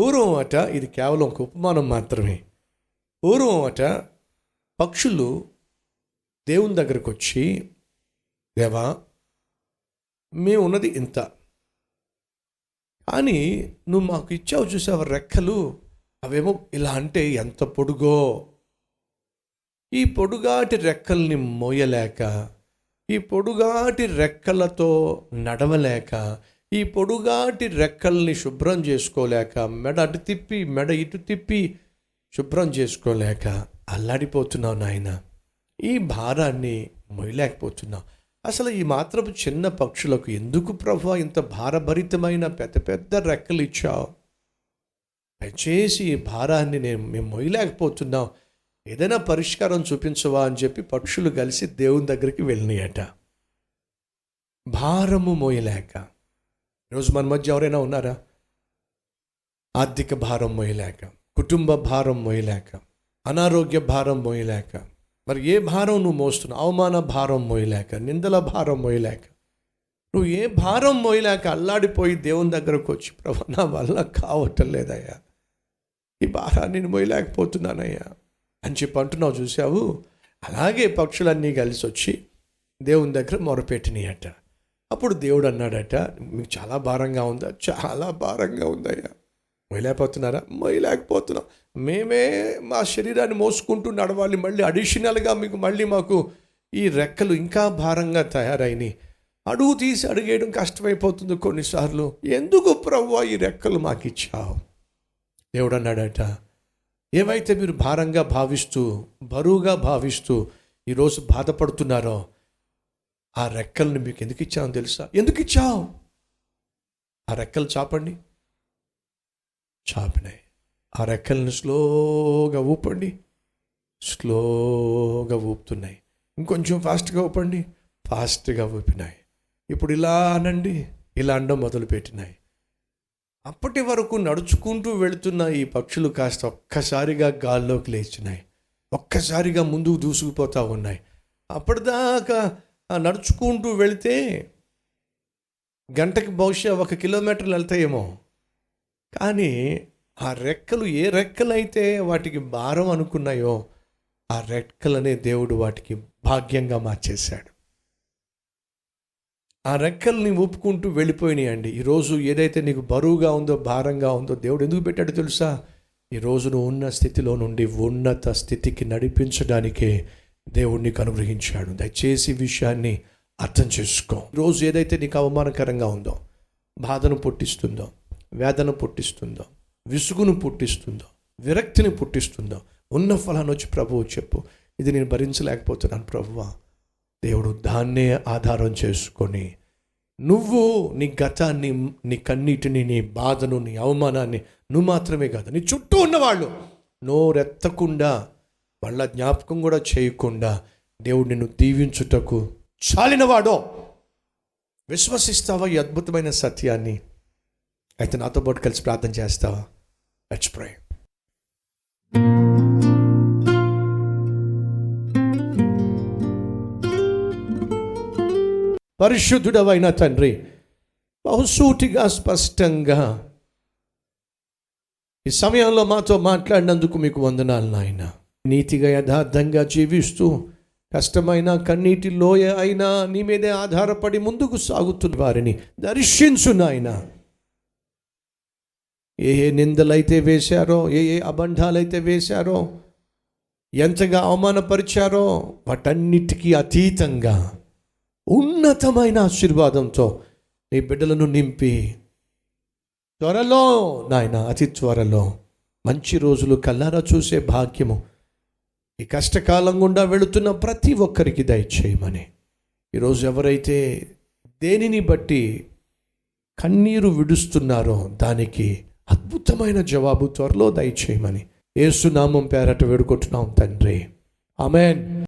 పూర్వం అట ఇది కేవలం ఒక ఉపమానం మాత్రమే. పూర్వం అట పక్షులు దేవుని దగ్గరకు వచ్చి దేవా మేము ఉన్నది ఇంత. కానీ నువ్వు మాకు ఇచ్చావు చూసావు రెక్కలు? అవేమో ఇలా అంటే ఎంత పొడుగో. ఈ పొడుగాటి రెక్కల్ని మోయలేక ఈ పొడుగాటి రెక్కలతో నడవలేక ఈ పొడుగాటి రెక్కల్ని శుభ్రం చేసుకోలేక మెడ అటు తిప్పి మెడ ఇటు తిప్పి శుభ్రం చేసుకోలేక అల్లాడిపోతున్నావు నాయన. ఈ భారాన్ని మొయలేకపోతున్నావు. అసలు ఈ మాత్రపు చిన్న పక్షులకు ఎందుకు ప్రభు ఇంత భారభరితమైన పెద్ద పెద్ద రెక్కలు ఇచ్చావు? దయచేసి ఈ భారాన్ని నేను మేము మొయ్యలేకపోతున్నాం ఏదైనా పరిష్కారం చూపించవా అని చెప్పి పక్షులు కలిసి దేవుని దగ్గరికి వెళ్ళినాయట. భారము మోయలేక ఈరోజు మన మధ్య ఎవరైనా ఉన్నారా? ఆర్థిక భారం మోయలేక కుటుంబ భారం మోయలేక అనారోగ్య భారం మోయలేక మరి ఏ భారం నువ్వు మోస్తున్నావు? అవమాన భారం మోయలేక నిందల భారం మోయలేక. నువ్వు ఏ భారం మోయలేక అల్లాడిపోయి దేవుని దగ్గరకు వచ్చి ప్రభు నా వల్ల కావటం లేదయ్యా ఈ భారాన్ని నేను మోయలేకపోతున్నానయ్యా. అని చెప్పి అంటున్నావు చూసావు? అలాగే పక్షులన్నీ కలిసి వచ్చి దేవుని దగ్గర మొరపెట్టినాయట. అప్పుడు దేవుడు అన్నాడట మీకు చాలా భారంగా ఉందా? చాలా భారంగా ఉందయ్యా. మొయలేకపోతున్నారా మొయలేకపోతున్నాం మేమే మా శరీరాన్ని మోసుకుంటూ నడవాలి. మళ్ళీ అడిషనల్గా మీకు మళ్ళీ మాకు ఈ రెక్కలు ఇంకా భారంగా తయారైనాయి. అడుగు తీసి అడిగేయడం కష్టమైపోతుంది కొన్నిసార్లు. ఎందుకు ప్రవ్వా ఈ రెక్కలు మాకు ఇచ్చావు దేవుడు అన్నాడట ఏవైతే మీరు భారంగా భావిస్తూ బరువుగా భావిస్తూ ఈరోజు బాధపడుతున్నారో ఆ రెక్కల్ని మీకు ఎందుకు ఇచ్చావు తెలుసా? ఎందుకు ఇచ్చావు? ఆ రెక్కలు చాపండి. చాపినాయి. ఆ రెక్కల్ని స్లోగా ఊపండి. స్లోగా ఊపుతున్నాయి. ఇంకొంచెం ఫాస్ట్గా ఊపండి. ఫాస్ట్గా ఊపినాయి. ఇప్పుడు ఇలా అనండి. ఇలా అండం మొదలుపెట్టినాయి. అప్పటి వరకు నడుచుకుంటూ వెళుతున్న ఈ పక్షులు కాస్త ఒక్కసారిగా గాల్లోకి లేచినాయి. ఒక్కసారిగా ముందుకు దూసుకుపోతూ ఉన్నాయి. అప్పటిదాకా నడుచుకుంటూ వెళితే గంటకి బహుశా ఒక కిలోమీటర్లు వెళ్తాయేమో. కానీ ఆ రెక్కలు ఏ రెక్కలైతే వాటికి భారం అనుకున్నాయో ఆ రెక్కలనే దేవుడు వాటికి భాగ్యంగా మార్చేశాడు. ఆ రెక్కల్ని ఒప్పుకుంటూ వెళ్ళిపోయినాయండి. ఈరోజు ఏదైతే నీకు బరువుగా ఉందో భారంగా ఉందో దేవుడు ఎందుకు పెట్టాడో తెలుసా? ఈరోజు నువ్వు ఉన్న స్థితిలో నుండి ఉన్నత స్థితికి నడిపించడానికే దేవుడు నీకు అనుగ్రహించాడు దయచేసి విషయాన్ని అర్థం చేసుకో. రోజు ఏదైతే నీకు అవమానకరంగా ఉందో బాధను పుట్టిస్తుందో వేదన పుట్టిస్తుందో విసుగును పుట్టిస్తుందో విరక్తిని పుట్టిస్తుందో ఉన్న ఫలాన్ని వచ్చి ప్రభువు చెప్పు. ఇది నేను భరించలేకపోతున్నాను ప్రభువా. దేవుడు దాన్నే ఆధారం చేసుకొని నువ్వు నీ గతాన్ని నీ కన్నీటిని నీ బాధను నీ అవమానాన్ని నువ్వు మాత్రమే కాదు నీ చుట్టూ ఉన్నవాళ్ళు నోరెత్తకుండా వాళ్ళ జ్ఞాపకం కూడా చేయకుండా దేవుడు నిన్ను దీవించుటకు చాలినవాడో. విశ్వసిస్తావా ఈ అద్భుతమైన సత్యాన్ని? అయితే నాతో పాటు కలిసి ప్రార్థన చేస్తావా? లెట్స్ ప్రే పరిశుద్ధుడవైన తండ్రి బహుసూటిగా స్పష్టంగా ఈ సమయంలో మాతో మాట్లాడినందుకు మీకు వందనాలు నాయన. నీతిగా యథార్థంగా జీవిస్తూ కష్టమైన కన్నీటి లోయ అయినా నీ మీదే ఆధారపడి ముందుకు సాగుతున్న వారిని దర్శించు నాయన. ఏ ఏ నిందలైతే వేశారో ఏ ఏ అబంధాలైతే వేశారో ఎంతగా అవమానపరిచారో వాటన్నిటికీ అతీతంగా ఉన్నతమైన ఆశీర్వాదంతో నీ బిడ్డలను నింపి త్వరలో నాయన అతి త్వరలో మంచి రోజులు కల్లారా చూసే భాగ్యము ఈ కష్టకాలం గుండా వెళుతున్న ప్రతి ఒక్కరికి దయచేయమని. ఈరోజు ఎవరైతే దేనిని బట్టి కన్నీరు విడుస్తున్నారో దానికి అద్భుతమైన జవాబు త్వరలో దయచేయమని. ఏసునామం పేరట వేడుకుంటున్నాం తండ్రి. ఆమెన్.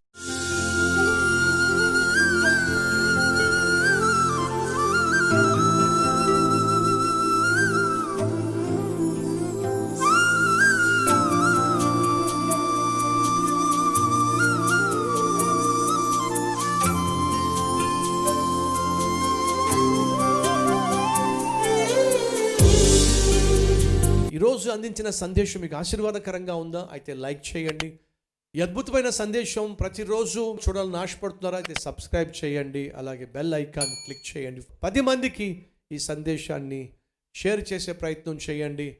ఈరోజు అందించిన సందేశం మీకు ఆశీర్వాదకరంగా ఉందా? అయితే లైక్ చేయండి. ఈ అద్భుతమైన సందేశం ప్రతిరోజు చూడాలని ఆశపడుతున్నారా? అయితే సబ్స్క్రైబ్ చేయండి. అలాగే బెల్ ఐకాన్ క్లిక్ చేయండి. పది మందికి ఈ సందేశాన్ని షేర్ చేసే ప్రయత్నం చేయండి.